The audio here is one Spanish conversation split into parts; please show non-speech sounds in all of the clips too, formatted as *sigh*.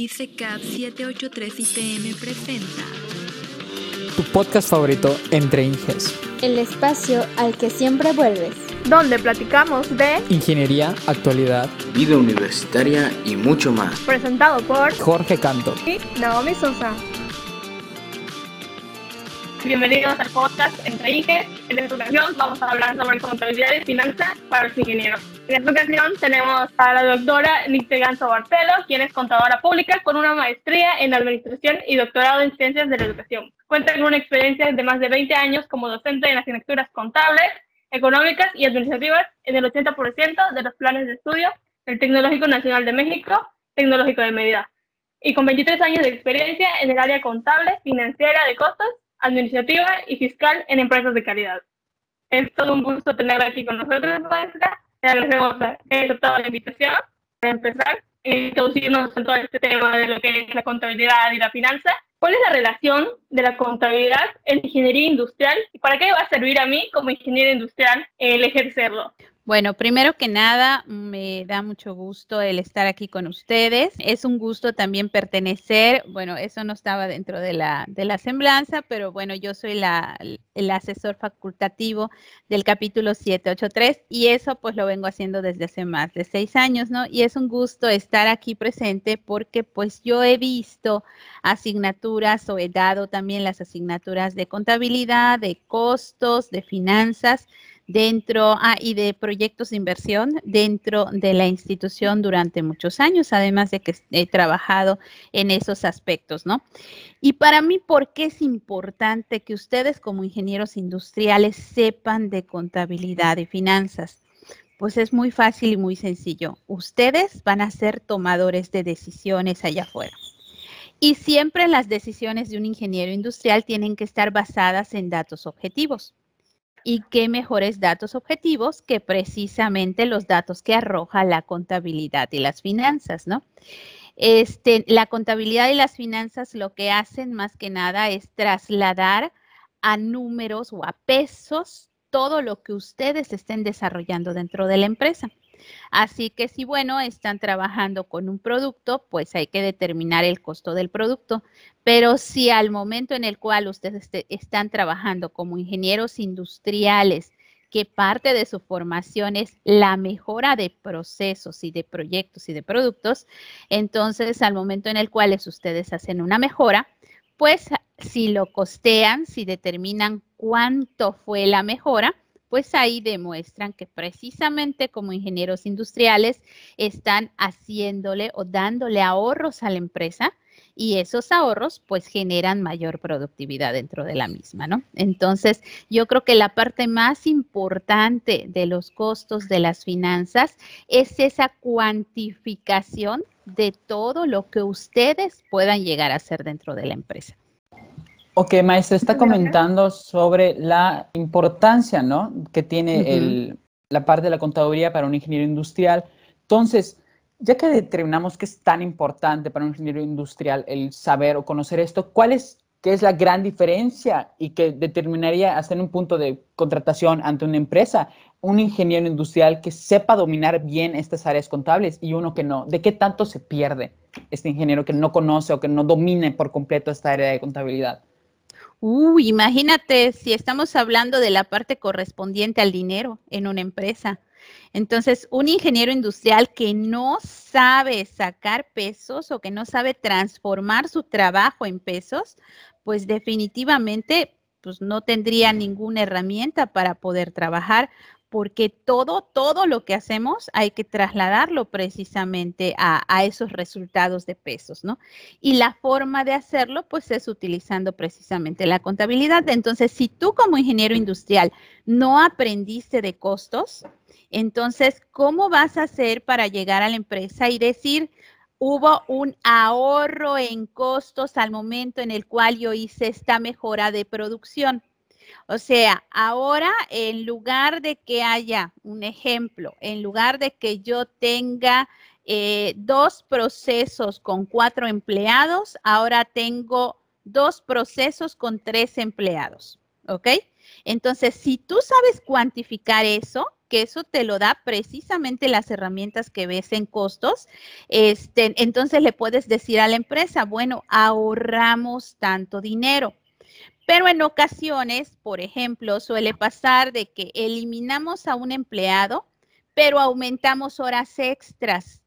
ICCAP 783 ITM presenta tu podcast favorito entre Inges. El espacio al que siempre vuelves. Donde platicamos de Ingeniería, actualidad, vida universitaria y mucho más. Presentado por Jorge Canto y Naomi Sosa. Bienvenidos al podcast Entre Inges. En esta ocasión vamos a hablar sobre contabilidad y finanzas para los ingenieros. En esta ocasión tenemos a la doctora Ganso Barcelo, quien es contadora pública con una maestría en administración y doctorado en ciencias de la educación. Cuenta con una experiencia de más de 20 años como docente en asignaturas contables, económicas y administrativas en el 80% de los planes de estudio del Tecnológico Nacional de México, Tecnológico de Medida, y con 23 años de experiencia en el área contable, financiera de costos administrativa y fiscal en empresas de calidad. Es todo un gusto tenerla aquí con nosotros, maestra. Agradecemos que aceptado la invitación para empezar y introducirnos en todo este tema de lo que es la contabilidad y la finanza. ¿Cuál es la relación de la contabilidad en ingeniería industrial y para qué va a servir a mí como ingeniero industrial el ejercerlo? Bueno, primero que nada, me da mucho gusto el estar aquí con ustedes. Es un gusto también pertenecer, bueno, eso no estaba dentro de la, de la semblanza, pero bueno, yo soy la, el asesor facultativo del capítulo 783 y eso pues lo vengo haciendo desde hace más de seis años, ¿no? Y es un gusto estar aquí presente porque pues yo he visto asignaturas o he dado también las asignaturas de contabilidad, de costos, de finanzas dentro ah, y de proyectos de inversión dentro de la institución durante muchos años, además de que he trabajado en esos aspectos, ¿no? Y para mí, ¿por qué es importante que ustedes como ingenieros industriales sepan de contabilidad y finanzas? Pues es muy fácil y muy sencillo. Ustedes van a ser tomadores de decisiones allá afuera. Y siempre las decisiones de un ingeniero industrial tienen que estar basadas en datos objetivos. Y qué mejores datos objetivos que precisamente los datos que arroja la contabilidad y las finanzas, ¿no? Este, la contabilidad y las finanzas lo que hacen más que nada es trasladar a números o a pesos todo lo que ustedes estén desarrollando dentro de la empresa. Así que si, bueno, están trabajando con un producto, pues hay que determinar el costo del producto. Pero si al momento en el cual ustedes están trabajando como ingenieros industriales, que parte de su formación es la mejora de procesos y de proyectos y de productos, entonces al momento en el cual ustedes hacen una mejora, pues si lo costean, si determinan cuánto fue la mejora, pues ahí demuestran que precisamente como ingenieros industriales están haciéndole o dándole ahorros a la empresa y esos ahorros pues generan mayor productividad dentro de la misma, ¿no? Entonces, yo creo que la parte más importante de los costos de las finanzas es esa cuantificación de todo lo que ustedes puedan llegar a hacer dentro de la empresa. Ok, maestra, está comentando sobre la importancia, ¿no? Que tiene la parte de la contaduría para un ingeniero industrial. Entonces, ya que determinamos que es tan importante para un ingeniero industrial el saber o conocer esto, ¿cuál es, qué es la gran diferencia y que determinaría en un punto de contratación ante una empresa un ingeniero industrial que sepa dominar bien estas áreas contables y uno que no? ¿De qué tanto se pierde este ingeniero que no conoce o que no domine por completo esta área de contabilidad? Uy, imagínate si estamos hablando de la parte correspondiente al dinero en una empresa. Entonces, un ingeniero industrial que no sabe sacar pesos o que no sabe transformar su trabajo en pesos, pues definitivamente pues no tendría ninguna herramienta para poder trabajar porque todo, todo lo que hacemos hay que trasladarlo precisamente a, esos resultados de pesos, ¿no? Y la forma de hacerlo, pues es utilizando precisamente la contabilidad. Entonces, si tú como ingeniero industrial no aprendiste de costos, entonces, ¿cómo vas a hacer para llegar a la empresa y decir, hubo un ahorro en costos al momento en el cual yo hice esta mejora de producción? O sea, ahora en lugar de que haya un ejemplo, en lugar de que yo tenga eh, dos procesos con cuatro empleados, ahora tengo dos procesos con tres empleados. ¿Ok? Entonces, si tú sabes cuantificar eso, que eso te lo da precisamente las herramientas que ves en costos. Este, entonces le puedes decir a la empresa, bueno, ahorramos tanto dinero. Pero en ocasiones, por ejemplo, suele pasar de que eliminamos a un empleado, pero aumentamos horas extras.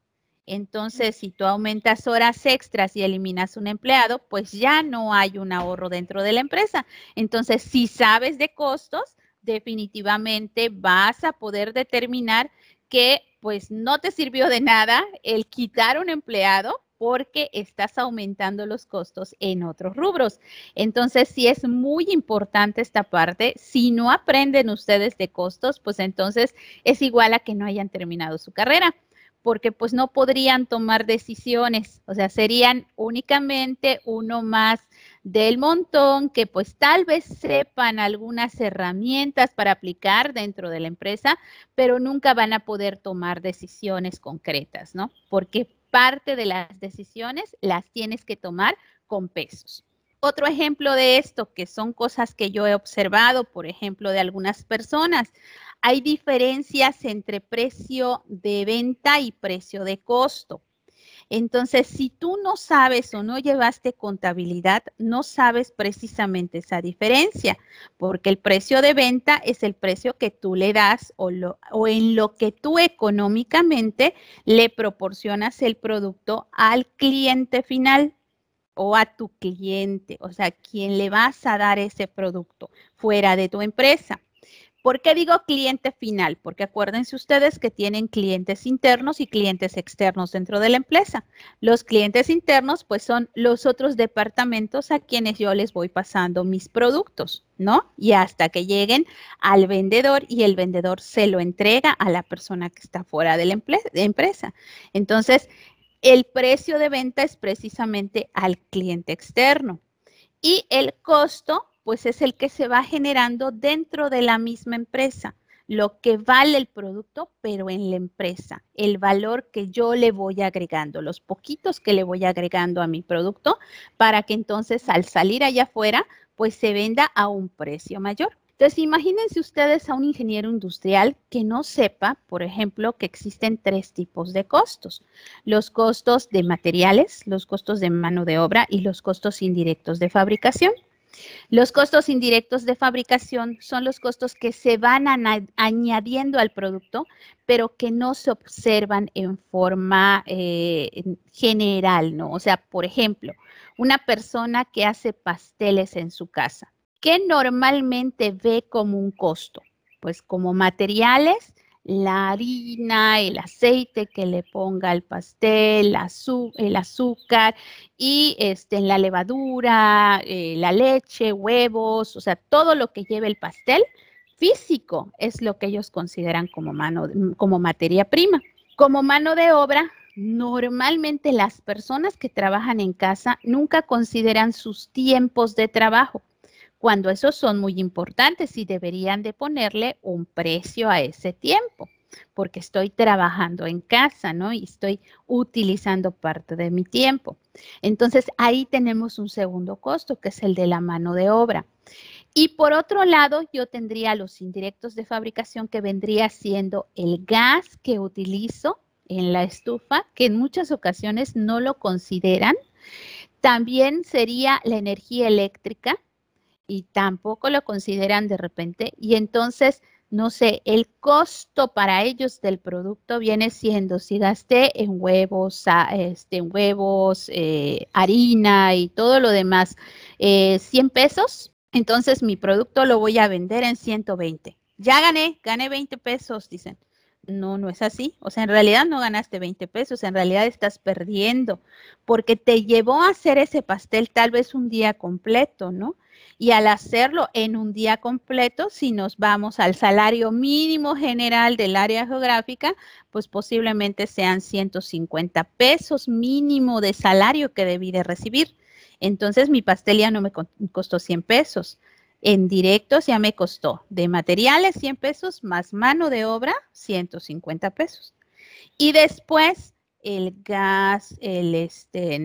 Entonces, si tú aumentas horas extras y eliminas un empleado, pues ya no hay un ahorro dentro de la empresa. Entonces, si sabes de costos, definitivamente vas a poder determinar que pues no te sirvió de nada el quitar un empleado porque estás aumentando los costos en otros rubros. Entonces, sí es muy importante esta parte. Si no aprenden ustedes de costos, pues entonces es igual a que no hayan terminado su carrera porque pues no podrían tomar decisiones, o sea, serían únicamente uno más del montón que pues tal vez sepan algunas herramientas para aplicar dentro de la empresa, pero nunca van a poder tomar decisiones concretas, ¿no? Porque parte de las decisiones las tienes que tomar con pesos. Otro ejemplo de esto, que son cosas que yo he observado, por ejemplo, de algunas personas, hay diferencias entre precio de venta y precio de costo. Entonces, si tú no sabes o no llevaste contabilidad, no sabes precisamente esa diferencia, porque el precio de venta es el precio que tú le das o, en lo que tú económicamente le proporcionas el producto al cliente final o a tu cliente, o sea, quien le vas a dar ese producto fuera de tu empresa. ¿Por qué digo cliente final? Porque acuérdense ustedes que tienen clientes internos y clientes externos dentro de la empresa. Los clientes internos, pues son los otros departamentos a quienes yo les voy pasando mis productos, ¿no? Y hasta que lleguen al vendedor y el vendedor se lo entrega a la persona que está fuera de la empresa. Entonces, el precio de venta es precisamente al cliente externo y el costo pues es el que se va generando dentro de la misma empresa, lo que vale el producto, pero en la empresa, el valor que yo le voy agregando, los poquitos que le voy agregando a mi producto, para que entonces al salir allá afuera, pues se venda a un precio mayor. Entonces, imagínense ustedes a un ingeniero industrial que no sepa, por ejemplo, que existen tres tipos de costos. Los costos de materiales, los costos de mano de obra y los costos indirectos de fabricación. Los costos indirectos de fabricación son los costos que se van añadiendo al producto, pero que no se observan en forma eh, general, ¿no? O sea, por ejemplo, una persona que hace pasteles en su casa, ¿qué normalmente ve como un costo? Pues como materiales la harina, el aceite que le ponga al pastel, el azúcar y este, la levadura, eh, la leche, huevos, o sea, todo lo que lleve el pastel físico es lo que ellos consideran como, mano, como materia prima. Como mano de obra, normalmente las personas que trabajan en casa nunca consideran sus tiempos de trabajo cuando esos son muy importantes y deberían de ponerle un precio a ese tiempo, porque estoy trabajando en casa, ¿no? Y estoy utilizando parte de mi tiempo. Entonces, ahí tenemos un segundo costo, que es el de la mano de obra. Y por otro lado, yo tendría los indirectos de fabricación que vendría siendo el gas que utilizo en la estufa, que en muchas ocasiones no lo consideran. También sería la energía eléctrica, y tampoco lo consideran de repente. Y entonces, no sé, el costo para ellos del producto viene siendo, si gasté en huevos, este, en huevos, eh, harina y todo lo demás, 100 eh, pesos, entonces mi producto lo voy a vender en 120. Ya gané, gané 20 pesos, dicen. No, no es así. O sea, en realidad no ganaste 20 pesos, en realidad estás perdiendo, porque te llevó a hacer ese pastel tal vez un día completo, ¿no? Y al hacerlo en un día completo, si nos vamos al salario mínimo general del área geográfica, pues posiblemente sean 150 pesos mínimo de salario que debí de recibir. Entonces mi pastel ya no me costó 100 pesos. En directos ya me costó de materiales 100 pesos más mano de obra 150 pesos. Y después el gas, el, este,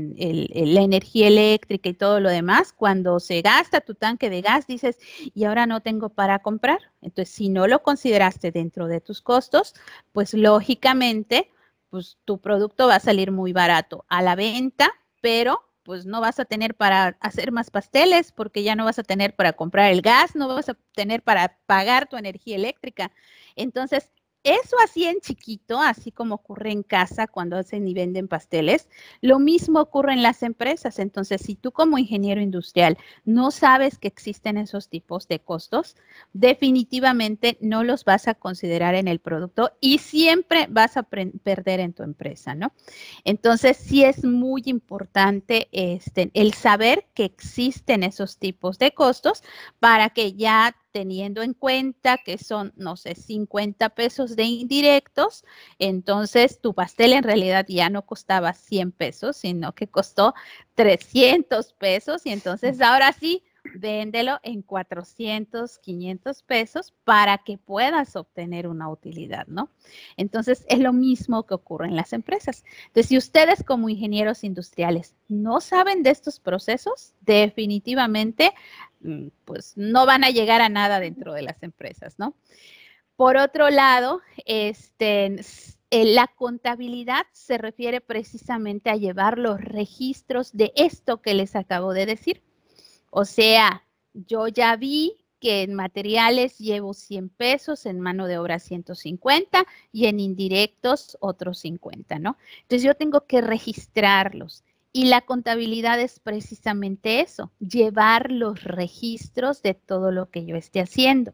la energía eléctrica y todo lo demás, cuando se gasta tu tanque de gas, dices, y ahora no tengo para comprar. Entonces, si no lo consideraste dentro de tus costos, pues lógicamente, pues tu producto va a salir muy barato a la venta, pero pues no vas a tener para hacer más pasteles porque ya no vas a tener para comprar el gas, no vas a tener para pagar tu energía eléctrica. Entonces, eso así en chiquito, así como ocurre en casa cuando hacen y venden pasteles, lo mismo ocurre en las empresas. Entonces, si tú como ingeniero industrial no sabes que existen esos tipos de costos, definitivamente no los vas a considerar en el producto y siempre vas a perder en tu empresa, ¿no? Entonces, sí es muy importante este, el saber que existen esos tipos de costos para que ya teniendo en cuenta que son, no sé, 50 pesos de indirectos, entonces tu pastel en realidad ya no costaba 100 pesos, sino que costó 300 pesos y entonces ahora sí véndelo en 400, 500 pesos para que puedas obtener una utilidad, ¿no? Entonces, es lo mismo que ocurre en las empresas. Entonces, si ustedes como ingenieros industriales no saben de estos procesos, definitivamente, pues no van a llegar a nada dentro de las empresas, ¿no? Por otro lado, este, la contabilidad se refiere precisamente a llevar los registros de esto que les acabo de decir. O sea, yo ya vi que en materiales llevo 100 pesos, en mano de obra 150 y en indirectos otros 50, ¿no? Entonces yo tengo que registrarlos. Y la contabilidad es precisamente eso, llevar los registros de todo lo que yo esté haciendo.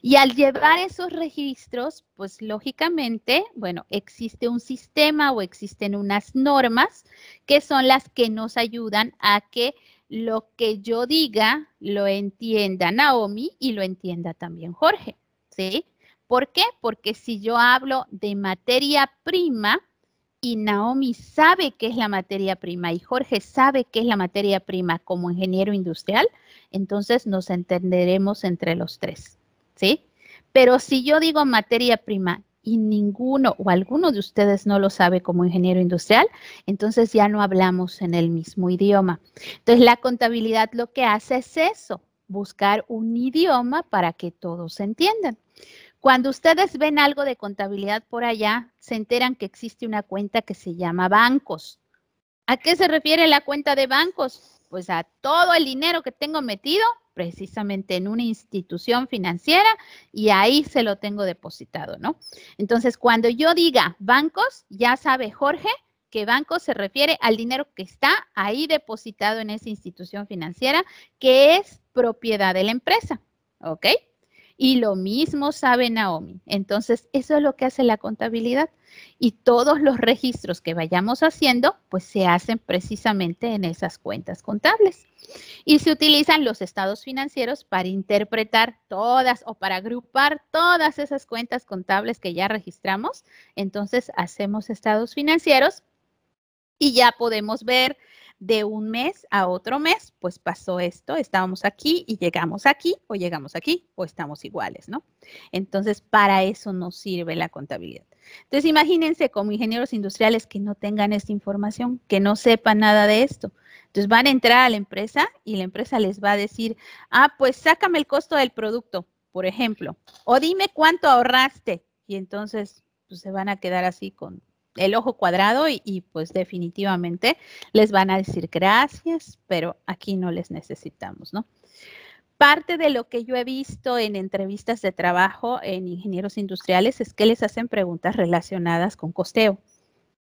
Y al llevar esos registros, pues lógicamente, bueno, existe un sistema o existen unas normas que son las que nos ayudan a que lo que yo diga lo entienda Naomi y lo entienda también Jorge, ¿sí? ¿Por qué? Porque si yo hablo de materia prima y Naomi sabe qué es la materia prima y Jorge sabe qué es la materia prima como ingeniero industrial, entonces nos entenderemos entre los tres, ¿sí? Pero si yo digo materia prima y ninguno o alguno de ustedes no lo sabe como ingeniero industrial, entonces ya no hablamos en el mismo idioma. Entonces la contabilidad lo que hace es eso, buscar un idioma para que todos entiendan. Cuando ustedes ven algo de contabilidad por allá, se enteran que existe una cuenta que se llama bancos. ¿A qué se refiere la cuenta de bancos? Pues a todo el dinero que tengo metido precisamente en una institución financiera y ahí se lo tengo depositado, ¿no? Entonces, cuando yo diga bancos, ya sabe Jorge que banco se refiere al dinero que está ahí depositado en esa institución financiera que es propiedad de la empresa, ¿ok? Y lo mismo sabe Naomi. Entonces, eso es lo que hace la contabilidad. Y todos los registros que vayamos haciendo, pues se hacen precisamente en esas cuentas contables. Y se utilizan los estados financieros para interpretar todas o para agrupar todas esas cuentas contables que ya registramos. Entonces, hacemos estados financieros y ya podemos ver de un mes a otro mes, pues pasó esto, estábamos aquí y llegamos aquí, o llegamos aquí, o estamos iguales, ¿no? Entonces, para eso nos sirve la contabilidad. Entonces, imagínense como ingenieros industriales que no tengan esta información, que no sepan nada de esto. Entonces, van a entrar a la empresa y la empresa les va a decir, ah, pues sácame el costo del producto, por ejemplo, o dime cuánto ahorraste. Y entonces, pues se van a quedar así con el ojo cuadrado y, pues definitivamente les van a decir gracias, pero aquí no les necesitamos, ¿no? Parte de lo que yo he visto en entrevistas de trabajo en ingenieros industriales es que les hacen preguntas relacionadas con costeo.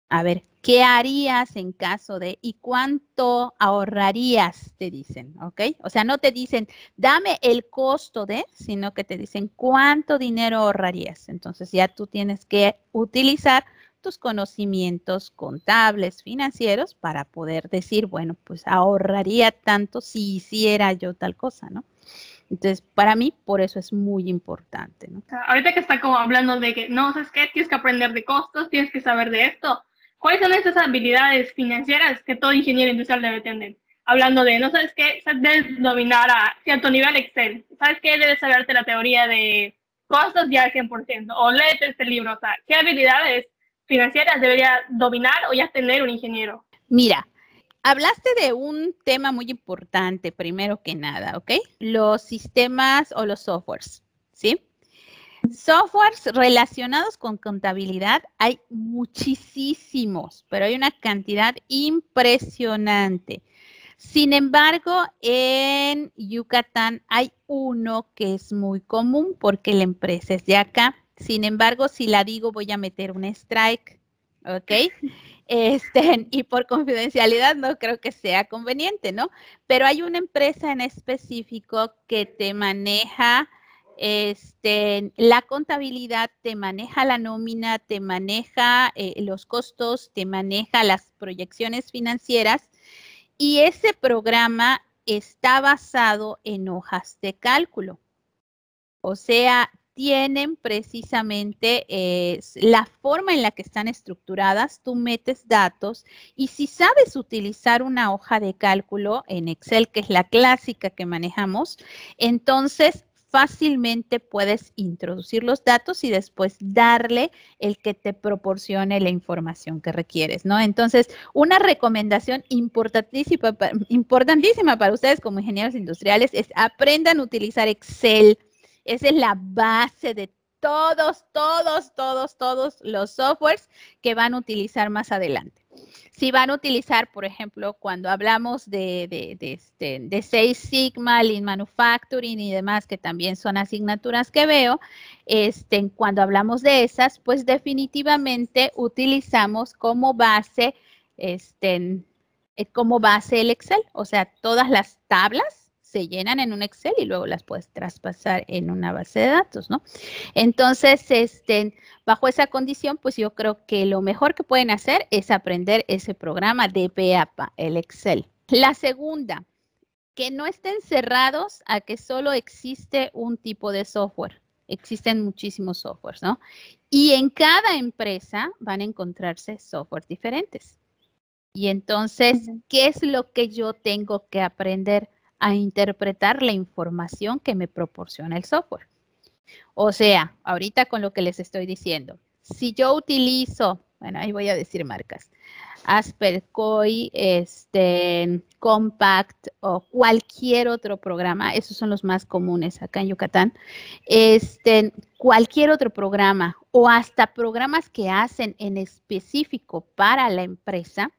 A ver, ¿qué harías en caso de y cuánto ahorrarías? Te dicen, ¿ok? O sea, no te dicen, dame el costo de, sino que te dicen cuánto dinero ahorrarías. Entonces ya tú tienes que utilizar tus conocimientos contables, financieros, para poder decir, bueno, pues ahorraría tanto si hiciera yo tal cosa, ¿no? Entonces, para mí, por eso es muy importante, ¿no? Ahorita que está como hablando de que, no, ¿sabes qué? Tienes que aprender de costos, tienes que saber de esto. ¿Cuáles son esas habilidades financieras que todo ingeniero industrial debe tener? Hablando de, ¿no sabes qué? Debes dominar a cierto nivel Excel. ¿Sabes qué? Debes saberte la teoría de costos ya al 100%. O léete este libro. O sea, ¿qué habilidades financieras debería dominar o ya tener un ingeniero? Mira, hablaste de un tema muy importante, primero que nada, ¿ok? Los sistemas o los softwares, ¿sí? Softwares relacionados con contabilidad hay muchísimos, pero hay una cantidad impresionante. Sin embargo, en Yucatán hay uno que es muy común porque la empresa es de acá. Sin embargo, si la digo, voy a meter un strike, ¿ok? *laughs* Este, y por confidencialidad no creo que sea conveniente, ¿no? Pero hay una empresa en específico que te maneja este, la contabilidad, te maneja la nómina, te maneja eh, los costos, te maneja las proyecciones financieras y ese programa está basado en hojas de cálculo. O sea, tienen precisamente eh, la forma en la que están estructuradas, tú metes datos y si sabes utilizar una hoja de cálculo en Excel, que es la clásica que manejamos, entonces fácilmente puedes introducir los datos y después darle el que te proporcione la información que requieres, ¿no? Entonces, una recomendación importantísima, importantísima para ustedes como ingenieros industriales es aprendan a utilizar Excel. Esa es la base de todos, todos, todos, todos los softwares que van a utilizar más adelante. Si van a utilizar, por ejemplo, cuando hablamos de, de, de, este, de Six Sigma, Lean Manufacturing y demás, que también son asignaturas que veo, este, cuando hablamos de esas, pues definitivamente utilizamos como base, este, eh, como base el Excel, o sea, todas las tablas se llenan en un Excel y luego las puedes traspasar en una base de datos, ¿no? Entonces, este, bajo esa condición, pues yo creo que lo mejor que pueden hacer es aprender ese programa de PAPA, el Excel. La segunda, que no estén cerrados a que solo existe un tipo de software. Existen muchísimos softwares, ¿no? Y en cada empresa van a encontrarse software diferentes. Y entonces, ¿qué es lo que yo tengo que aprender? A interpretar la información que me proporciona el software. O sea, ahorita con lo que les estoy diciendo, si yo utilizo, bueno, ahí voy a decir marcas, Aspercoy, este, Compact o cualquier otro programa, esos son los más comunes acá en Yucatán, este, cualquier otro programa o hasta programas que hacen en específico para la empresa,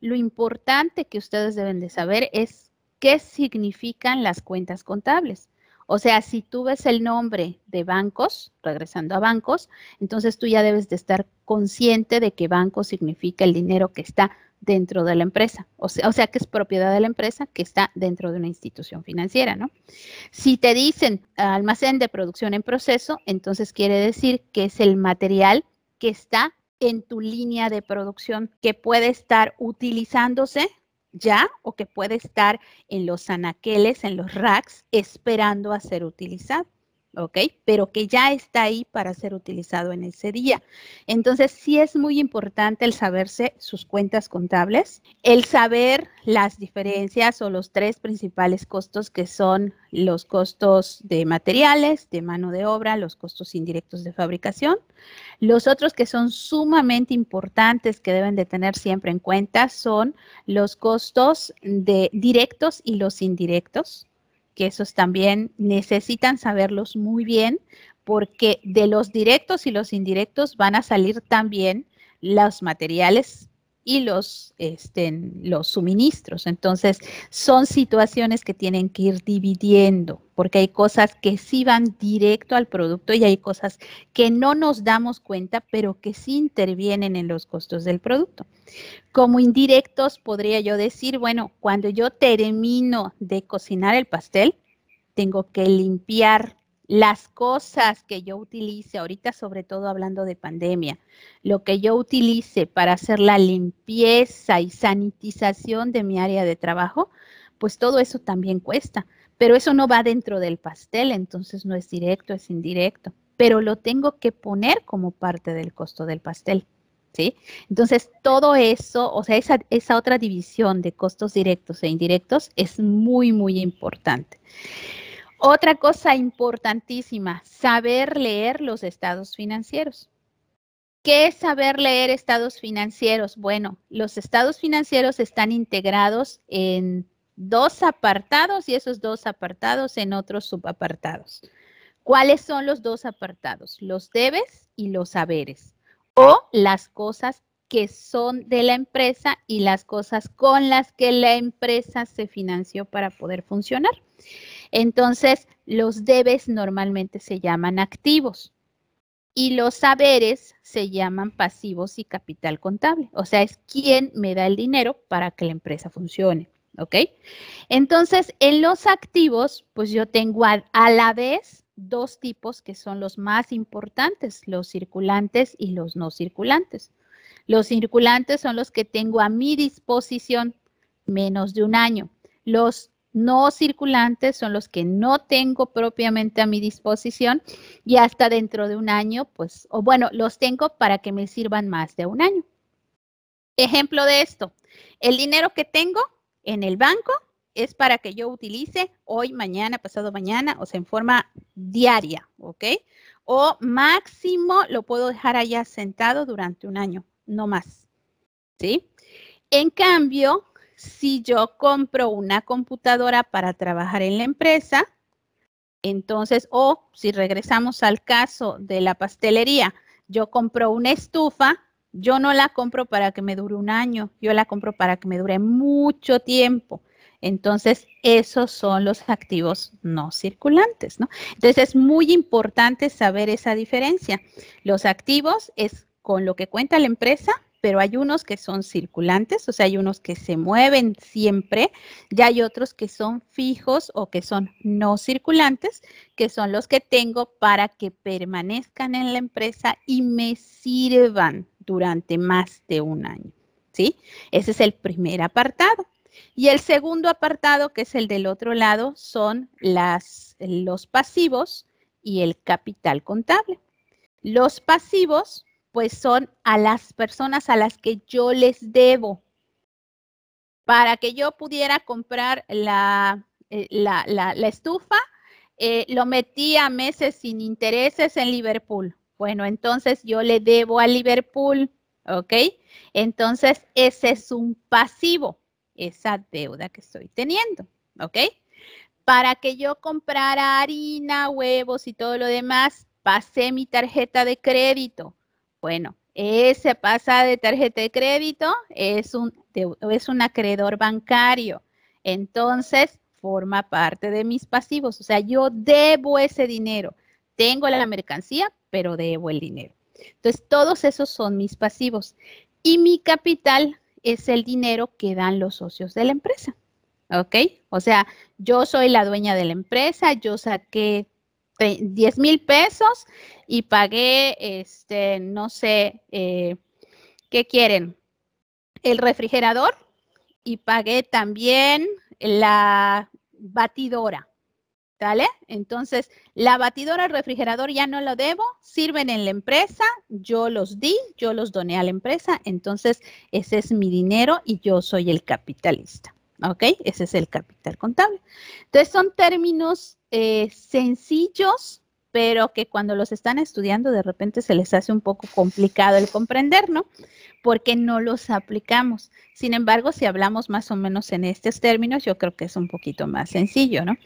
lo importante que ustedes deben de saber es qué significan las cuentas contables. O sea, si tú ves el nombre de bancos, regresando a bancos, entonces tú ya debes de estar consciente de que banco significa el dinero que está dentro de la empresa, o sea, o sea, que es propiedad de la empresa que está dentro de una institución financiera, ¿no? Si te dicen almacén de producción en proceso, entonces quiere decir que es el material que está en tu línea de producción que puede estar utilizándose ya o que puede estar en los anaqueles, en los racks, esperando a ser utilizado. ¿Ok? Pero que ya está ahí para ser utilizado en ese día. Entonces, sí es muy importante el saberse sus cuentas contables, el saber las diferencias o los tres principales costos que son los costos de materiales, de mano de obra, los costos indirectos de fabricación. Los otros que son sumamente importantes que deben de tener siempre en cuenta son los costos de directos y los indirectos que esos también necesitan saberlos muy bien porque de los directos y los indirectos van a salir también los materiales y los, este, los suministros. Entonces, son situaciones que tienen que ir dividiendo, porque hay cosas que sí van directo al producto y hay cosas que no nos damos cuenta, pero que sí intervienen en los costos del producto. Como indirectos, podría yo decir, bueno, cuando yo termino de cocinar el pastel, tengo que limpiar las cosas que yo utilice, ahorita sobre todo hablando de pandemia, lo que yo utilice para hacer la limpieza y sanitización de mi área de trabajo, pues todo eso también cuesta. Pero eso no va dentro del pastel, entonces no es directo, es indirecto. Pero lo tengo que poner como parte del costo del pastel. ¿Sí? Entonces, todo eso, o sea, esa, esa otra división de costos directos e indirectos es muy, muy importante. Otra cosa importantísima, saber leer los estados financieros. ¿Qué es saber leer estados financieros? Bueno, los estados financieros están integrados en dos apartados y esos dos apartados en otros subapartados. ¿Cuáles son los dos apartados? Los debes y los saberes o las cosas que son de la empresa y las cosas con las que la empresa se financió para poder funcionar. Entonces, los debes normalmente se llaman activos y los saberes se llaman pasivos y capital contable. O sea, es quien me da el dinero para que la empresa funcione. ¿Ok? Entonces, en los activos, pues yo tengo a, a la vez dos tipos que son los más importantes, los circulantes y los no circulantes. Los circulantes son los que tengo a mi disposición menos de un año. Los no circulantes son los que no tengo propiamente a mi disposición y hasta dentro de un año, pues, o bueno, los tengo para que me sirvan más de un año. Ejemplo de esto, el dinero que tengo en el banco es para que yo utilice hoy, mañana, pasado mañana, o sea, en forma diaria, ¿ok? O máximo lo puedo dejar allá sentado durante un año, no más, ¿sí? En cambio, si yo compro una computadora para trabajar en la empresa, entonces, o si regresamos al caso de la pastelería, yo compro una estufa, yo no la compro para que me dure un año, yo la compro para que me dure mucho tiempo. Entonces, esos son los activos no circulantes, ¿no? Entonces, es muy importante saber esa diferencia. Los activos es con lo que cuenta la empresa pero hay unos que son circulantes, o sea, hay unos que se mueven siempre, y hay otros que son fijos o que son no circulantes, que son los que tengo para que permanezcan en la empresa y me sirvan durante más de un año, ¿sí? Ese es el primer apartado. Y el segundo apartado, que es el del otro lado, son las, los pasivos y el capital contable. Los pasivos pues son a las personas a las que yo les debo. Para que yo pudiera comprar la, eh, la, estufa, eh, lo metí a meses sin intereses en Liverpool. Bueno, entonces yo le debo a Liverpool, ¿ok? Entonces ese es un pasivo, esa deuda que estoy teniendo, ¿ok? Para que yo comprara harina, huevos y todo lo demás, pasé mi tarjeta de crédito. Bueno, ese pasa de tarjeta de crédito es un, es un acreedor bancario. Entonces, forma parte de mis pasivos. O sea, yo debo ese dinero. Tengo la mercancía, pero debo el dinero. Entonces, todos esos son mis pasivos. Y mi capital es el dinero que dan los socios de la empresa. ¿Ok? O sea, yo soy la dueña de la empresa, yo saqué 10 mil pesos y pagué, este, no sé, eh, ¿qué quieren? El refrigerador y pagué también la batidora. ¿Vale? Entonces, la batidora, el refrigerador ya no lo debo, sirven en la empresa, yo los di, yo los doné a la empresa, entonces ese es mi dinero y yo soy el capitalista. ¿Ok? Ese es el capital contable. Entonces, son términos eh, sencillos, pero que cuando los están estudiando de repente se les hace un poco complicado el comprender, ¿no? Porque no los aplicamos. Sin embargo, si hablamos más o menos en estos términos, yo creo que es un poquito más sencillo, ¿no?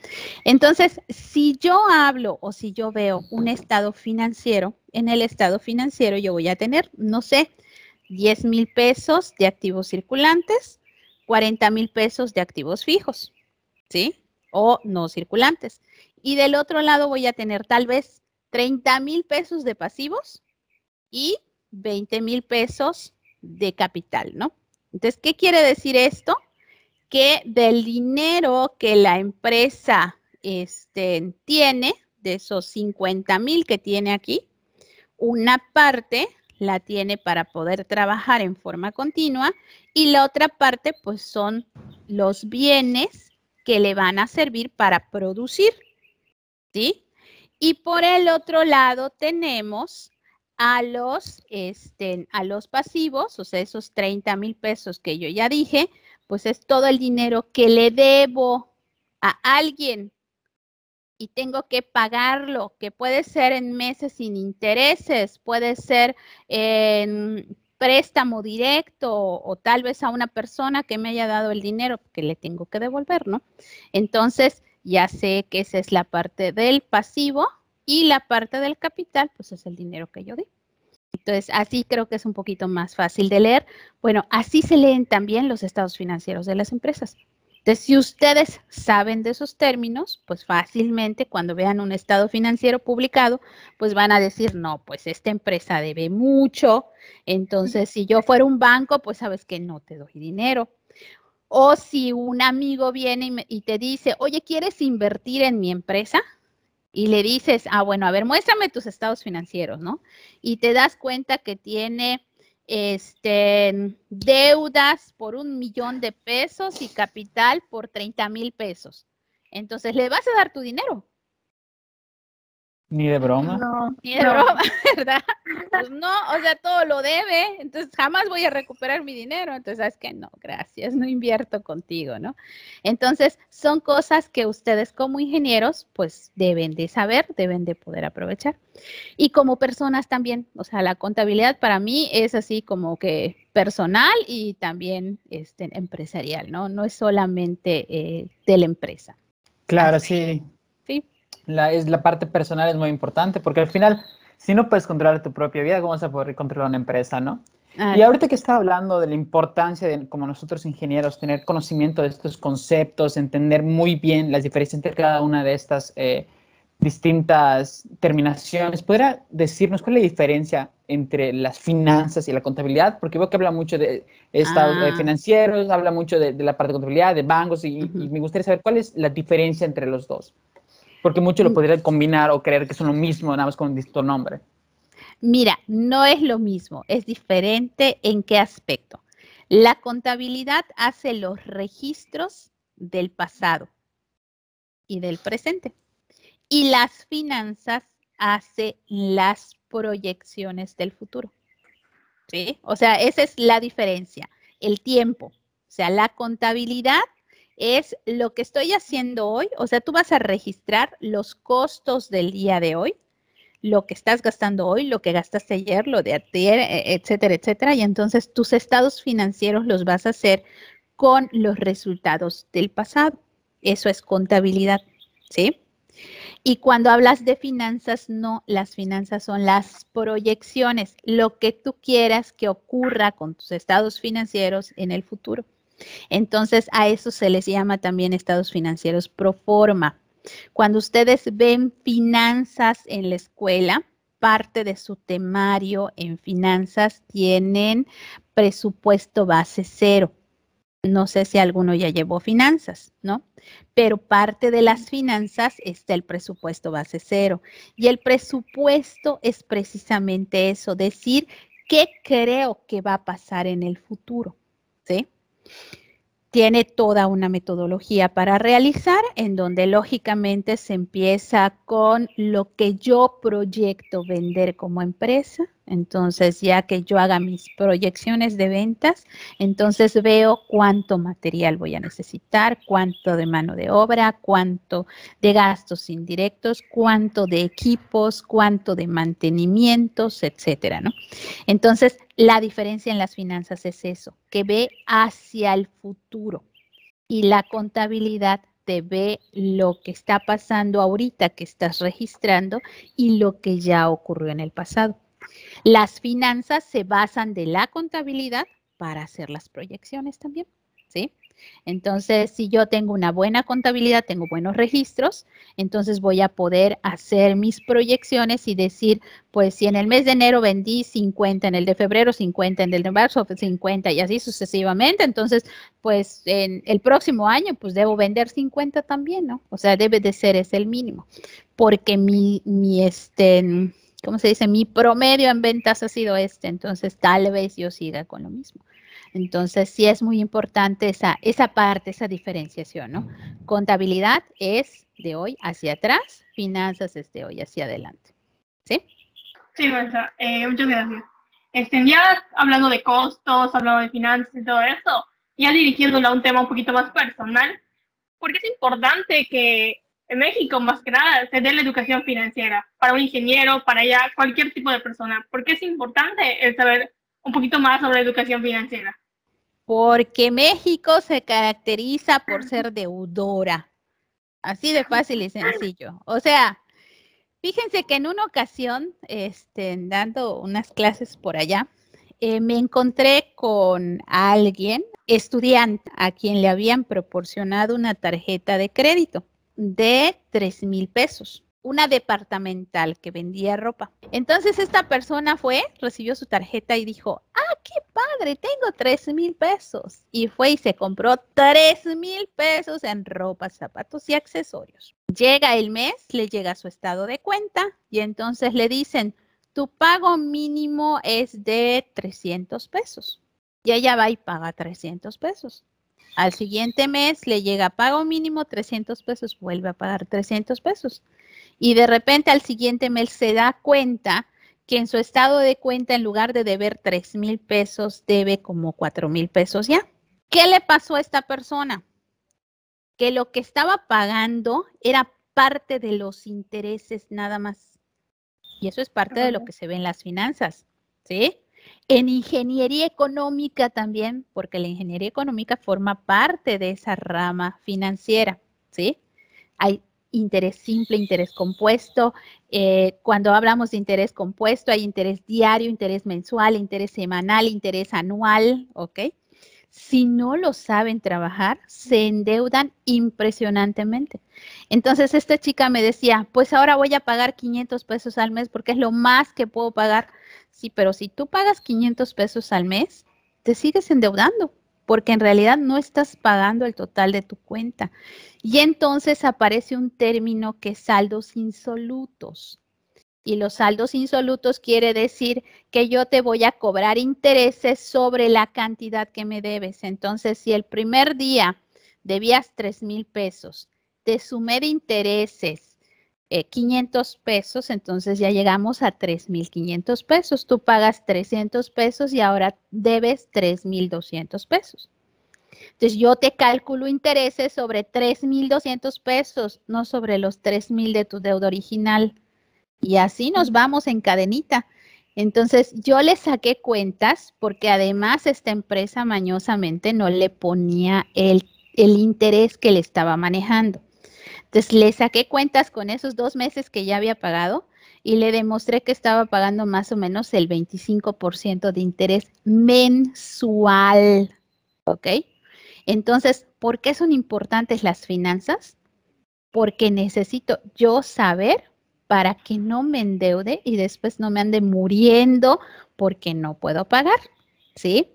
Entonces, si yo hablo o si yo veo un estado financiero, en el estado financiero yo voy a tener, no sé, 10 mil pesos de activos circulantes, 40 mil pesos de activos fijos, ¿sí? O no circulantes. Y del otro lado voy a tener tal vez 30 mil pesos de pasivos y 20 mil pesos de capital, ¿no? Entonces, ¿qué quiere decir esto? Que del dinero que la empresa este, tiene, de esos 50 mil que tiene aquí, una parte la tiene para poder trabajar en forma continua y la otra parte pues son los bienes que le van a servir para producir. ¿sí? Y por el otro lado tenemos a los, este, a los pasivos, o sea, esos 30 mil pesos que yo ya dije, pues es todo el dinero que le debo a alguien. y tengo que pagarlo, que puede ser en meses sin intereses, puede ser en préstamo directo o, tal vez a una persona que me haya dado el dinero que le tengo que devolver, ¿no? Entonces, ya sé que esa es la parte del pasivo y la parte del capital, pues es el dinero que yo di. Entonces, así creo que es un poquito más fácil de leer. Bueno, así se leen también los estados financieros de las empresas. Entonces, si ustedes saben de esos términos, pues fácilmente cuando vean un estado financiero publicado, pues van a decir, no, pues esta empresa debe mucho. Entonces, si yo fuera un banco, pues sabes que no te doy dinero. O si un amigo viene y, te dice, oye, ¿quieres invertir en mi empresa? Y le dices, ah, bueno, a ver, muéstrame tus estados financieros, ¿no? Y te das cuenta que tiene este, deudas por un millón de pesos y capital por 30 mil pesos. Entonces, ¿le vas a dar tu dinero? Ni de broma. No, ni de broma, *laughs* ¿verdad? Pues no, o sea, todo lo debe, entonces jamás voy a recuperar mi dinero. Entonces, sabes que no, gracias, no invierto contigo, ¿no? Entonces, son cosas que ustedes como ingenieros, pues deben de saber, deben de poder aprovechar. Y como personas también, o sea, la contabilidad para mí es así como que personal y también este, empresarial, ¿no? No es solamente eh, de la empresa. Claro, sí la, es, la parte personal es muy importante porque al final, si no puedes controlar tu propia vida, ¿cómo vas a poder controlar una empresa, no? y ahorita que está hablando de la importancia de, como nosotros ingenieros, tener conocimiento de estos conceptos, entender muy bien las diferencias entre cada una de estas eh, distintas terminaciones, ¿podría decirnos cuál es la diferencia entre las finanzas y la contabilidad? Porque veo que habla mucho de estados ah. financieros, habla mucho de, la parte de contabilidad, de bancos, y, y, me gustaría saber cuál es la diferencia entre los dos. Porque muchos lo mm. podrían combinar o creer que son lo mismo, nada más con un distinto nombre. Mira, no es lo mismo, es diferente en qué aspecto. La contabilidad hace los registros del pasado y del presente. Y las finanzas hace las proyecciones del futuro. ¿Sí? O sea, esa es la diferencia, el tiempo. O sea, la contabilidad es lo que estoy haciendo hoy, o sea, tú vas a registrar los costos del día de hoy, lo que estás gastando hoy, lo que gastaste ayer, lo de ayer, e, etcétera, etcétera, y entonces tus estados financieros los vas a hacer con los resultados del pasado. Eso es contabilidad, ¿sí? Y cuando hablas de finanzas, no, las finanzas son las proyecciones, lo que tú quieras que ocurra con tus estados financieros en el futuro. Entonces, a eso se les llama también estados financieros pro forma. Cuando ustedes ven finanzas en la escuela, parte de su temario en finanzas tienen presupuesto base cero. No sé si alguno ya llevó finanzas, ¿no? Pero parte de las finanzas está el presupuesto base cero. Y el presupuesto es precisamente eso, decir qué creo que va a pasar en el futuro, ¿sí? Tiene toda una metodología para realizar, en donde lógicamente se empieza con lo que yo proyecto vender como empresa. Entonces, ya que yo haga mis proyecciones de ventas, entonces veo cuánto material voy a necesitar, cuánto de mano de obra, cuánto de gastos indirectos, cuánto de equipos, cuánto de mantenimientos, etcétera, ¿no? Entonces, la diferencia en las finanzas es eso, que ve hacia el futuro y la contabilidad te ve lo que está pasando ahorita que estás registrando y lo que ya ocurrió en el pasado. Las finanzas se basan de la contabilidad para hacer las proyecciones también, ¿sí? Entonces, si yo tengo una buena contabilidad, tengo buenos registros, entonces voy a poder hacer mis proyecciones y decir, pues si en el mes de enero vendí 50, en el de febrero 50, en el de marzo 50 y así sucesivamente, entonces, pues en el próximo año, pues debo vender 50 también, ¿no? O sea, debe de ser ese el mínimo, porque mi, mi, este, ¿cómo se dice? Mi promedio en ventas ha sido este, entonces tal vez yo siga con lo mismo. Entonces, sí es muy importante esa, esa parte, esa diferenciación, ¿no? Contabilidad es de hoy hacia atrás, finanzas es de hoy hacia adelante. ¿Sí? Sí. Eh, muchas gracias. Este, ya hablando de costos, hablando de finanzas y todo eso, ya dirigiéndolo a un tema un poquito más personal, porque es importante que en México más que nada se dé la educación financiera para un ingeniero, para ya cualquier tipo de persona. ¿Por qué es importante el saber un poquito más sobre educación financiera? Porque México se caracteriza por ser deudora. Así de fácil y sencillo. O sea, fíjense que en una ocasión, este, dando unas clases por allá, eh, me encontré con alguien, estudiante, a quien le habían proporcionado una tarjeta de crédito de 3 mil pesos una departamental que vendía ropa. Entonces esta persona fue, recibió su tarjeta y dijo, ah, qué padre, tengo 3 mil pesos. Y fue y se compró 3 mil pesos en ropa, zapatos y accesorios. Llega el mes, le llega su estado de cuenta y entonces le dicen, tu pago mínimo es de 300 pesos. Y ella va y paga 300 pesos. Al siguiente mes le llega pago mínimo 300 pesos, vuelve a pagar 300 pesos. Y de repente al siguiente mes se da cuenta que en su estado de cuenta, en lugar de deber 3 mil pesos, debe como 4 mil pesos ya. ¿Qué le pasó a esta persona? Que lo que estaba pagando era parte de los intereses nada más. Y eso es parte de lo que se ve en las finanzas, ¿sí? En ingeniería económica también, porque la ingeniería económica forma parte de esa rama financiera, ¿sí? Hay interés simple, interés compuesto. Eh, cuando hablamos de interés compuesto, hay interés diario, interés mensual, interés semanal, interés anual, ¿ok? Si no lo saben trabajar, se endeudan impresionantemente. Entonces, esta chica me decía, pues ahora voy a pagar 500 pesos al mes porque es lo más que puedo pagar. Sí, pero si tú pagas 500 pesos al mes, te sigues endeudando porque en realidad no estás pagando el total de tu cuenta. Y entonces aparece un término que es saldos insolutos. Y los saldos insolutos quiere decir que yo te voy a cobrar intereses sobre la cantidad que me debes. Entonces, si el primer día debías 3 mil pesos, te sumé de intereses 500 eh, pesos, entonces ya llegamos a 3.500 pesos. Tú pagas 300 pesos y ahora debes 3.200 pesos. Entonces yo te calculo intereses sobre 3.200 pesos, no sobre los 3.000 de tu deuda original. Y así nos vamos en cadenita. Entonces yo le saqué cuentas porque además esta empresa mañosamente no le ponía el, el interés que le estaba manejando. Entonces le saqué cuentas con esos dos meses que ya había pagado y le demostré que estaba pagando más o menos el 25% de interés mensual. ¿Ok? Entonces, ¿por qué son importantes las finanzas? Porque necesito yo saber para que no me endeude y después no me ande muriendo porque no puedo pagar. ¿Sí?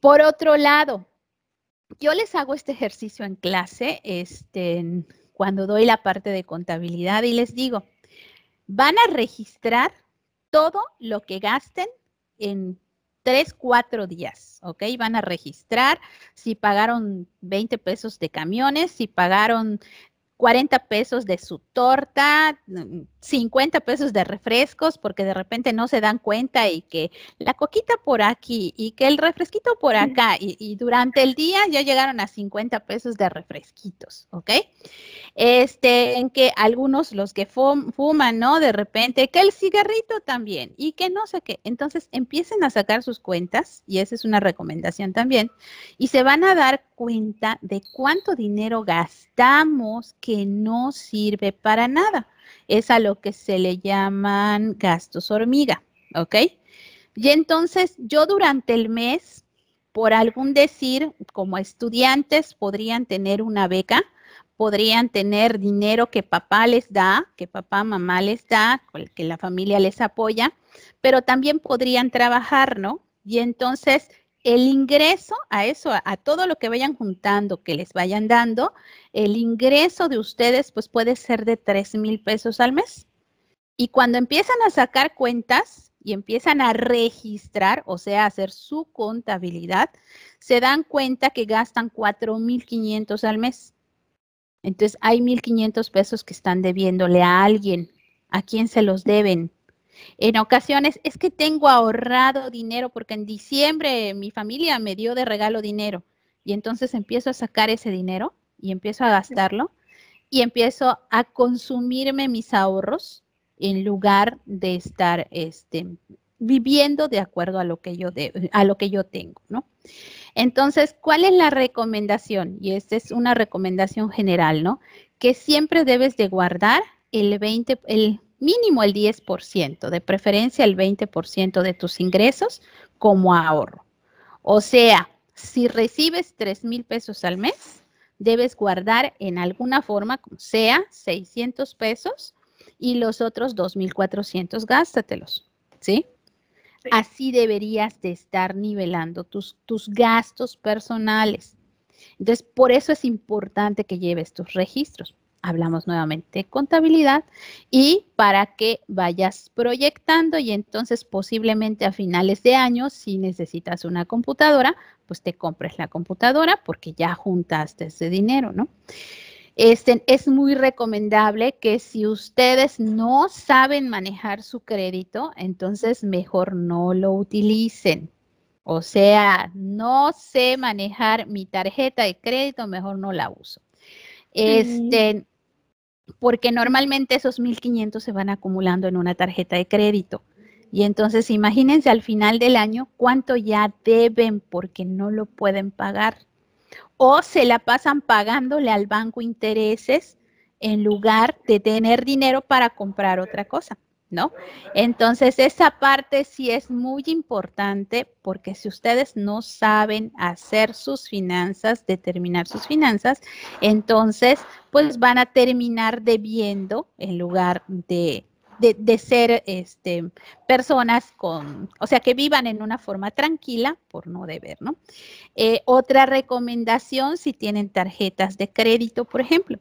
Por otro lado, yo les hago este ejercicio en clase, este, cuando doy la parte de contabilidad y les digo, van a registrar todo lo que gasten en tres, cuatro días, ¿ok? Van a registrar si pagaron 20 pesos de camiones, si pagaron 40 pesos de su torta, 50 pesos de refrescos, porque de repente no se dan cuenta y que la coquita por aquí y que el refresquito por acá, y, durante el día ya llegaron a 50 pesos de refresquitos, ¿ok? Este, en que algunos, los que fuman, ¿no? De repente, que el cigarrito también, y que no sé qué. Entonces empiecen a sacar sus cuentas, y esa es una recomendación también, y se van a dar cuenta de cuánto dinero gastamos que no sirve para nada. Es a lo que se le llaman gastos hormiga, ¿ok? Y entonces yo durante el mes, por algún decir, como estudiantes podrían tener una beca, podrían tener dinero que papá les da, que papá, mamá les da, que la familia les apoya, pero también podrían trabajar, ¿no? Y entonces el ingreso a eso, a, todo lo que vayan juntando, que les vayan dando, el ingreso de ustedes pues puede ser de 3 mil pesos al mes. Y cuando empiezan a sacar cuentas y empiezan a registrar, o sea, hacer su contabilidad, se dan cuenta que gastan 4 mil 500 al mes. Entonces hay 1.500 pesos que están debiéndole a alguien. ¿A quién se los deben? En ocasiones es que tengo ahorrado dinero porque en diciembre mi familia me dio de regalo dinero y entonces empiezo a sacar ese dinero y empiezo a gastarlo y empiezo a consumirme mis ahorros en lugar de estar este, viviendo de acuerdo a lo que yo, a lo que yo tengo, ¿no? Entonces, ¿cuál es la recomendación? Y esta es una recomendación general, ¿no? Que siempre debes de guardar el 20, el mínimo el 10%, de preferencia el 20% de tus ingresos como ahorro. O sea, si recibes 3 mil pesos al mes, debes guardar en alguna forma, como sea, 600 pesos y los otros 2.400 gástatelos, ¿sí? Así deberías de estar nivelando tus, tus gastos personales. Entonces, por eso es importante que lleves tus registros. Hablamos nuevamente de contabilidad y para que vayas proyectando y entonces posiblemente a finales de año, si necesitas una computadora, pues te compres la computadora porque ya juntaste ese dinero, ¿no? Este, es muy recomendable que si ustedes no saben manejar su crédito, entonces mejor no lo utilicen. O sea, no sé manejar mi tarjeta de crédito, mejor no la uso. Este, porque normalmente esos 1.500 se van acumulando en una tarjeta de crédito. Y entonces imagínense al final del año cuánto ya deben porque no lo pueden pagar o se la pasan pagándole al banco intereses en lugar de tener dinero para comprar otra cosa, ¿no? Entonces, esa parte sí es muy importante porque si ustedes no saben hacer sus finanzas, determinar sus finanzas, entonces, pues van a terminar debiendo en lugar de de, ser este, personas con, o sea, que vivan en una forma tranquila por no deber, ¿no? Eh, otra recomendación, si tienen tarjetas de crédito, por ejemplo,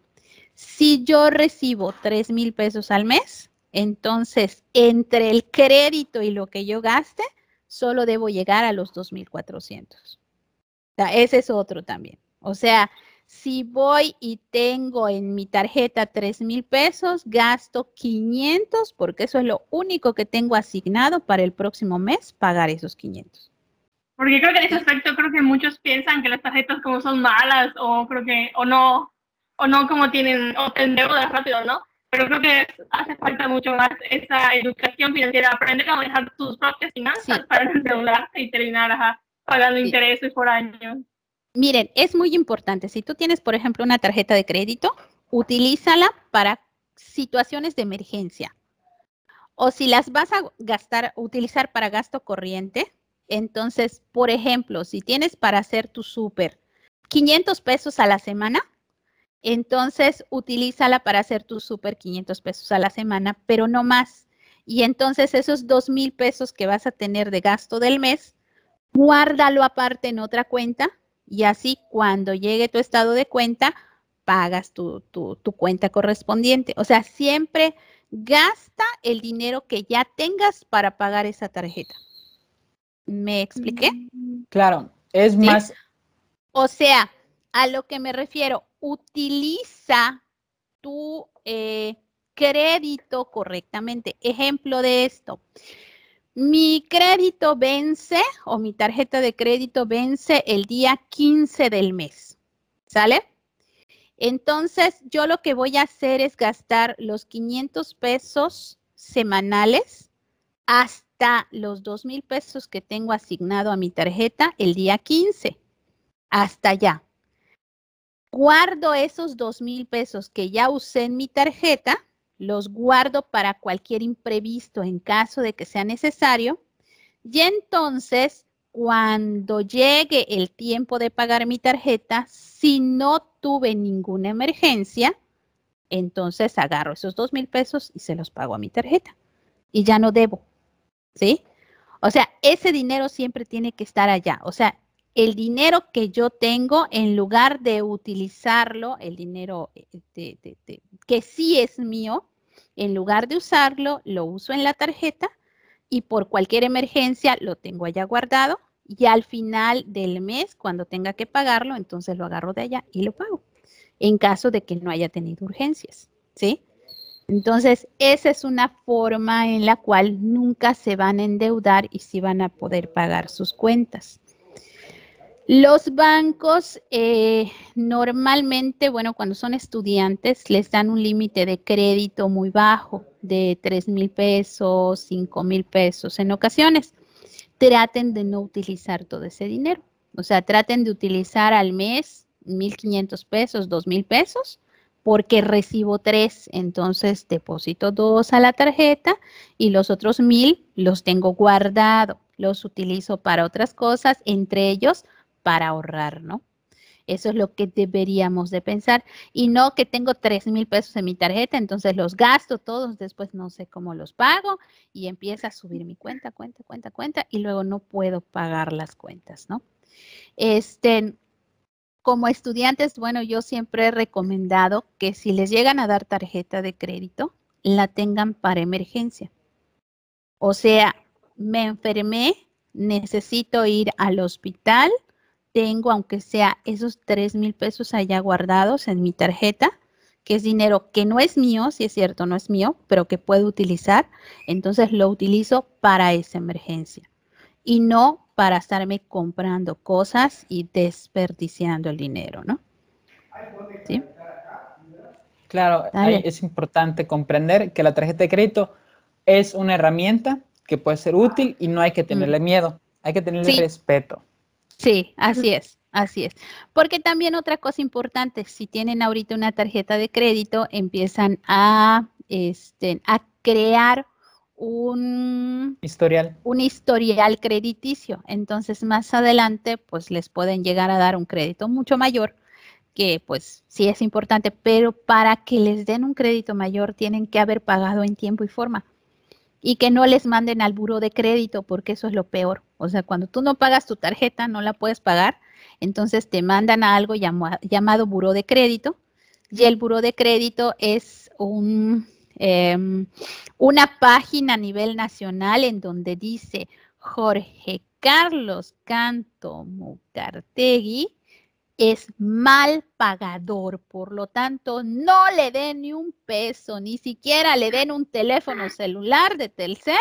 si yo recibo 3 mil pesos al mes, entonces entre el crédito y lo que yo gaste, solo debo llegar a los 2.400. O sea, ese es otro también. O sea, si voy y tengo en mi tarjeta 3 mil pesos, gasto 500 porque eso es lo único que tengo asignado para el próximo mes, pagar esos 500. Porque creo que en ese aspecto creo que muchos piensan que las tarjetas como son malas o creo que o no o no como tienen o te endeudas rápido, ¿no? Pero creo que hace falta mucho más esa educación financiera, aprender a manejar tus propias finanzas para no endeudarte y terminar pagando intereses por años. Miren, es muy importante. Si tú tienes, por ejemplo, una tarjeta de crédito, utilízala para situaciones de emergencia. O si las vas a gastar, utilizar para gasto corriente, entonces, por ejemplo, si tienes para hacer tu súper 500 pesos a la semana, entonces utilízala para hacer tu súper 500 pesos a la semana, pero no más. Y entonces esos 2 mil pesos que vas a tener de gasto del mes, guárdalo aparte en otra cuenta y así cuando llegue tu estado de cuenta, pagas tu, cuenta correspondiente. O sea, siempre gasta el dinero que ya tengas para pagar esa tarjeta. ¿Me expliqué? Claro, es más. O sea, a lo que me refiero, utiliza tu eh, crédito correctamente. Ejemplo de esto. Mi crédito vence o mi tarjeta de crédito vence el día 15 del mes. ¿Sale? Entonces, yo lo que voy a hacer es gastar los 500 pesos semanales hasta los 2 mil pesos que tengo asignado a mi tarjeta el día 15. Hasta allá. Guardo esos 2 mil pesos que ya usé en mi tarjeta los guardo para cualquier imprevisto en caso de que sea necesario. Y entonces, cuando llegue el tiempo de pagar mi tarjeta, si no tuve ninguna emergencia, entonces agarro esos dos mil pesos y se los pago a mi tarjeta. Y ya no debo. ¿Sí? O sea, ese dinero siempre tiene que estar allá. O sea, el dinero que yo tengo, en lugar de utilizarlo, el dinero eh, que sí es mío, en lugar de usarlo, lo uso en la tarjeta y por cualquier emergencia lo tengo allá guardado y al final del mes, cuando tenga que pagarlo, entonces lo agarro de allá y lo pago, en caso de que no haya tenido urgencias, ¿sí? Entonces, esa es una forma en la cual nunca se van a endeudar y sí van a poder pagar sus cuentas. Los bancos eh, normalmente, bueno, cuando son estudiantes, les dan un límite de crédito muy bajo, de 3 mil pesos, 5 mil pesos en ocasiones. Traten de no utilizar todo ese dinero. O sea, traten de utilizar al mes 1.500 pesos, 2.000 pesos, porque recibo tres, entonces deposito dos a la tarjeta y los otros mil los tengo guardado, los utilizo para otras cosas, entre ellos para ahorrar, ¿no? Eso es lo que deberíamos de pensar. Y no que tengo tres mil pesos en mi tarjeta, entonces los gasto todos, después no sé cómo los pago y empieza a subir mi cuenta, cuenta, cuenta, cuenta, y luego no puedo pagar las cuentas, ¿no? Este, como estudiantes, bueno, yo siempre he recomendado que si les llegan a dar tarjeta de crédito, la tengan para emergencia. O sea, me enfermé, necesito ir al hospital, tengo, aunque sea esos tres mil pesos allá guardados en mi tarjeta, que es dinero que no es mío, si es cierto, no es mío, pero que puedo utilizar, entonces lo utilizo para esa emergencia y no para estarme comprando cosas y desperdiciando el dinero, ¿no? ¿Sí? Claro, es importante comprender que la tarjeta de crédito es una herramienta que puede ser útil y no hay que tenerle miedo, hay que tenerle respeto. Sí, así es, así es. Porque también otra cosa importante, si tienen ahorita una tarjeta de crédito, empiezan a, este, a crear un historial. Un historial crediticio. Entonces, más adelante, pues les pueden llegar a dar un crédito mucho mayor, que pues sí es importante, pero para que les den un crédito mayor tienen que haber pagado en tiempo y forma y que no les manden al buro de crédito, porque eso es lo peor. O sea, cuando tú no pagas tu tarjeta, no la puedes pagar, entonces te mandan a algo llamado buro de crédito, y el buro de crédito es un, em, una página a nivel nacional en donde dice Jorge Carlos Canto es mal pagador, por lo tanto, no le den ni un peso, ni siquiera le den un teléfono celular de Telcel,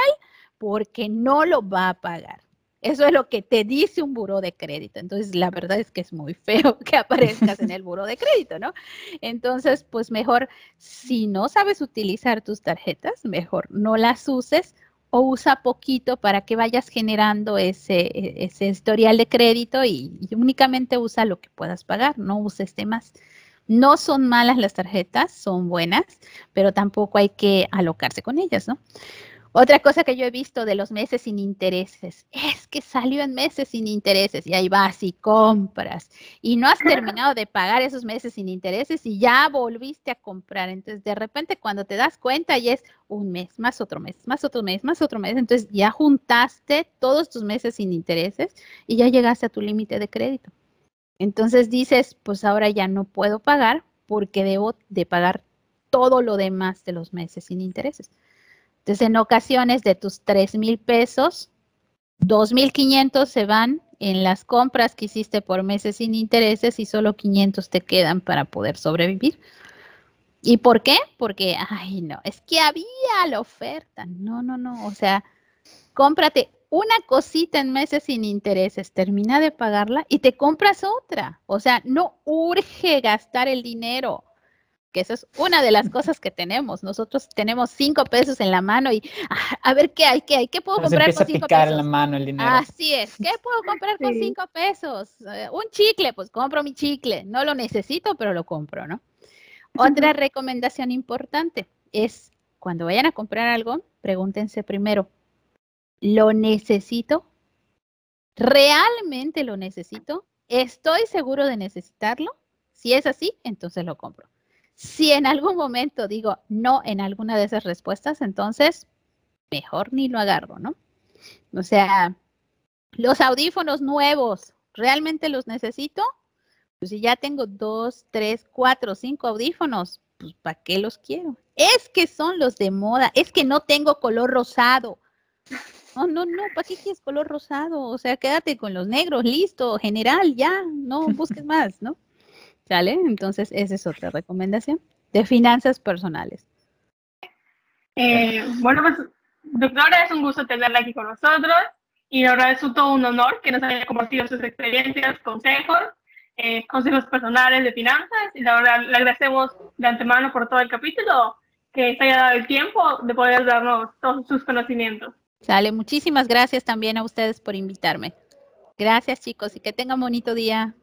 porque no lo va a pagar. Eso es lo que te dice un buro de crédito. Entonces, la verdad es que es muy feo que aparezcas en el buro de crédito, ¿no? Entonces, pues mejor, si no sabes utilizar tus tarjetas, mejor no las uses o usa poquito para que vayas generando ese, ese historial de crédito y, únicamente usa lo que puedas pagar, no uses temas. No son malas las tarjetas, son buenas, pero tampoco hay que alocarse con ellas, ¿no? Otra cosa que yo he visto de los meses sin intereses es que salió en meses sin intereses y ahí vas y compras y no has terminado de pagar esos meses sin intereses y ya volviste a comprar. Entonces, de repente cuando te das cuenta ya es un mes, más otro mes, más otro mes, más otro mes. Entonces, ya juntaste todos tus meses sin intereses y ya llegaste a tu límite de crédito. Entonces dices, pues ahora ya no puedo pagar porque debo de pagar todo lo demás de los meses sin intereses. Entonces, en ocasiones de tus 3 mil pesos, 2.500 se van en las compras que hiciste por meses sin intereses y solo 500 te quedan para poder sobrevivir. ¿Y por qué? Porque, ay, no, es que había la oferta. No, no, no. O sea, cómprate una cosita en meses sin intereses, termina de pagarla y te compras otra. O sea, no urge gastar el dinero que eso es una de las cosas que tenemos. Nosotros tenemos cinco pesos en la mano y ah, a, ver qué hay, qué hay, qué puedo comprar con cinco pesos. en la mano el dinero. Así es, ¿qué puedo comprar con cinco pesos? Eh, un chicle, pues compro mi chicle. No lo necesito, pero lo compro, ¿no? Otra recomendación importante es cuando vayan a comprar algo, pregúntense primero, ¿lo necesito? ¿Realmente lo necesito? ¿Estoy seguro de necesitarlo? Si es así, entonces lo compro. Si en algún momento digo no en alguna de esas respuestas, entonces mejor ni lo agarro, ¿no? O sea, los audífonos nuevos, ¿realmente los necesito? Pues si ya tengo dos, tres, cuatro, cinco audífonos, pues ¿para qué los quiero? Es que son los de moda, es que no tengo color rosado. No, no, no, ¿para qué quieres color rosado? O sea, quédate con los negros, listo, general, ya, no busques *laughs* más, ¿no? ¿Sale? Entonces, esa es otra recomendación de finanzas personales. Eh, bueno, pues, doctora, es un gusto tenerla aquí con nosotros. y la verdad es un, todo un honor que nos haya compartido sus experiencias, consejos, eh, consejos personales de finanzas y la verdad le agradecemos de antemano por todo el capítulo que se haya dado el tiempo de poder darnos todos sus conocimientos. Sale, muchísimas gracias también a ustedes por invitarme. Gracias chicos y que tengan bonito día.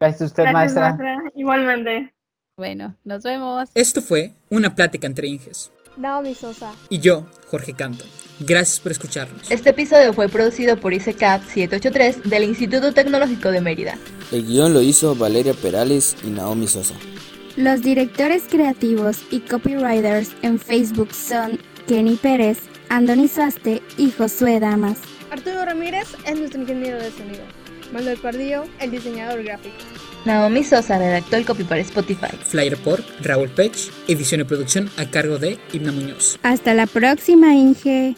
Gracias a usted, Gracias, maestra. maestra. Igualmente. Bueno, nos vemos. Esto fue una plática entre Inges. Naomi Sosa. Y yo, Jorge Canto. Gracias por escucharnos. Este episodio fue producido por ICECAP 783 del Instituto Tecnológico de Mérida. El guion lo hizo Valeria Perales y Naomi Sosa. Los directores creativos y copywriters en Facebook son Kenny Pérez, Andoni Suaste y Josué Damas. Arturo Ramírez es nuestro ingeniero de sonido. Manuel Pardillo, el diseñador gráfico. Naomi Sosa redactó el copy para Spotify. Flyer por Raúl Pech, edición y producción a cargo de Ibna Muñoz. Hasta la próxima, Inge.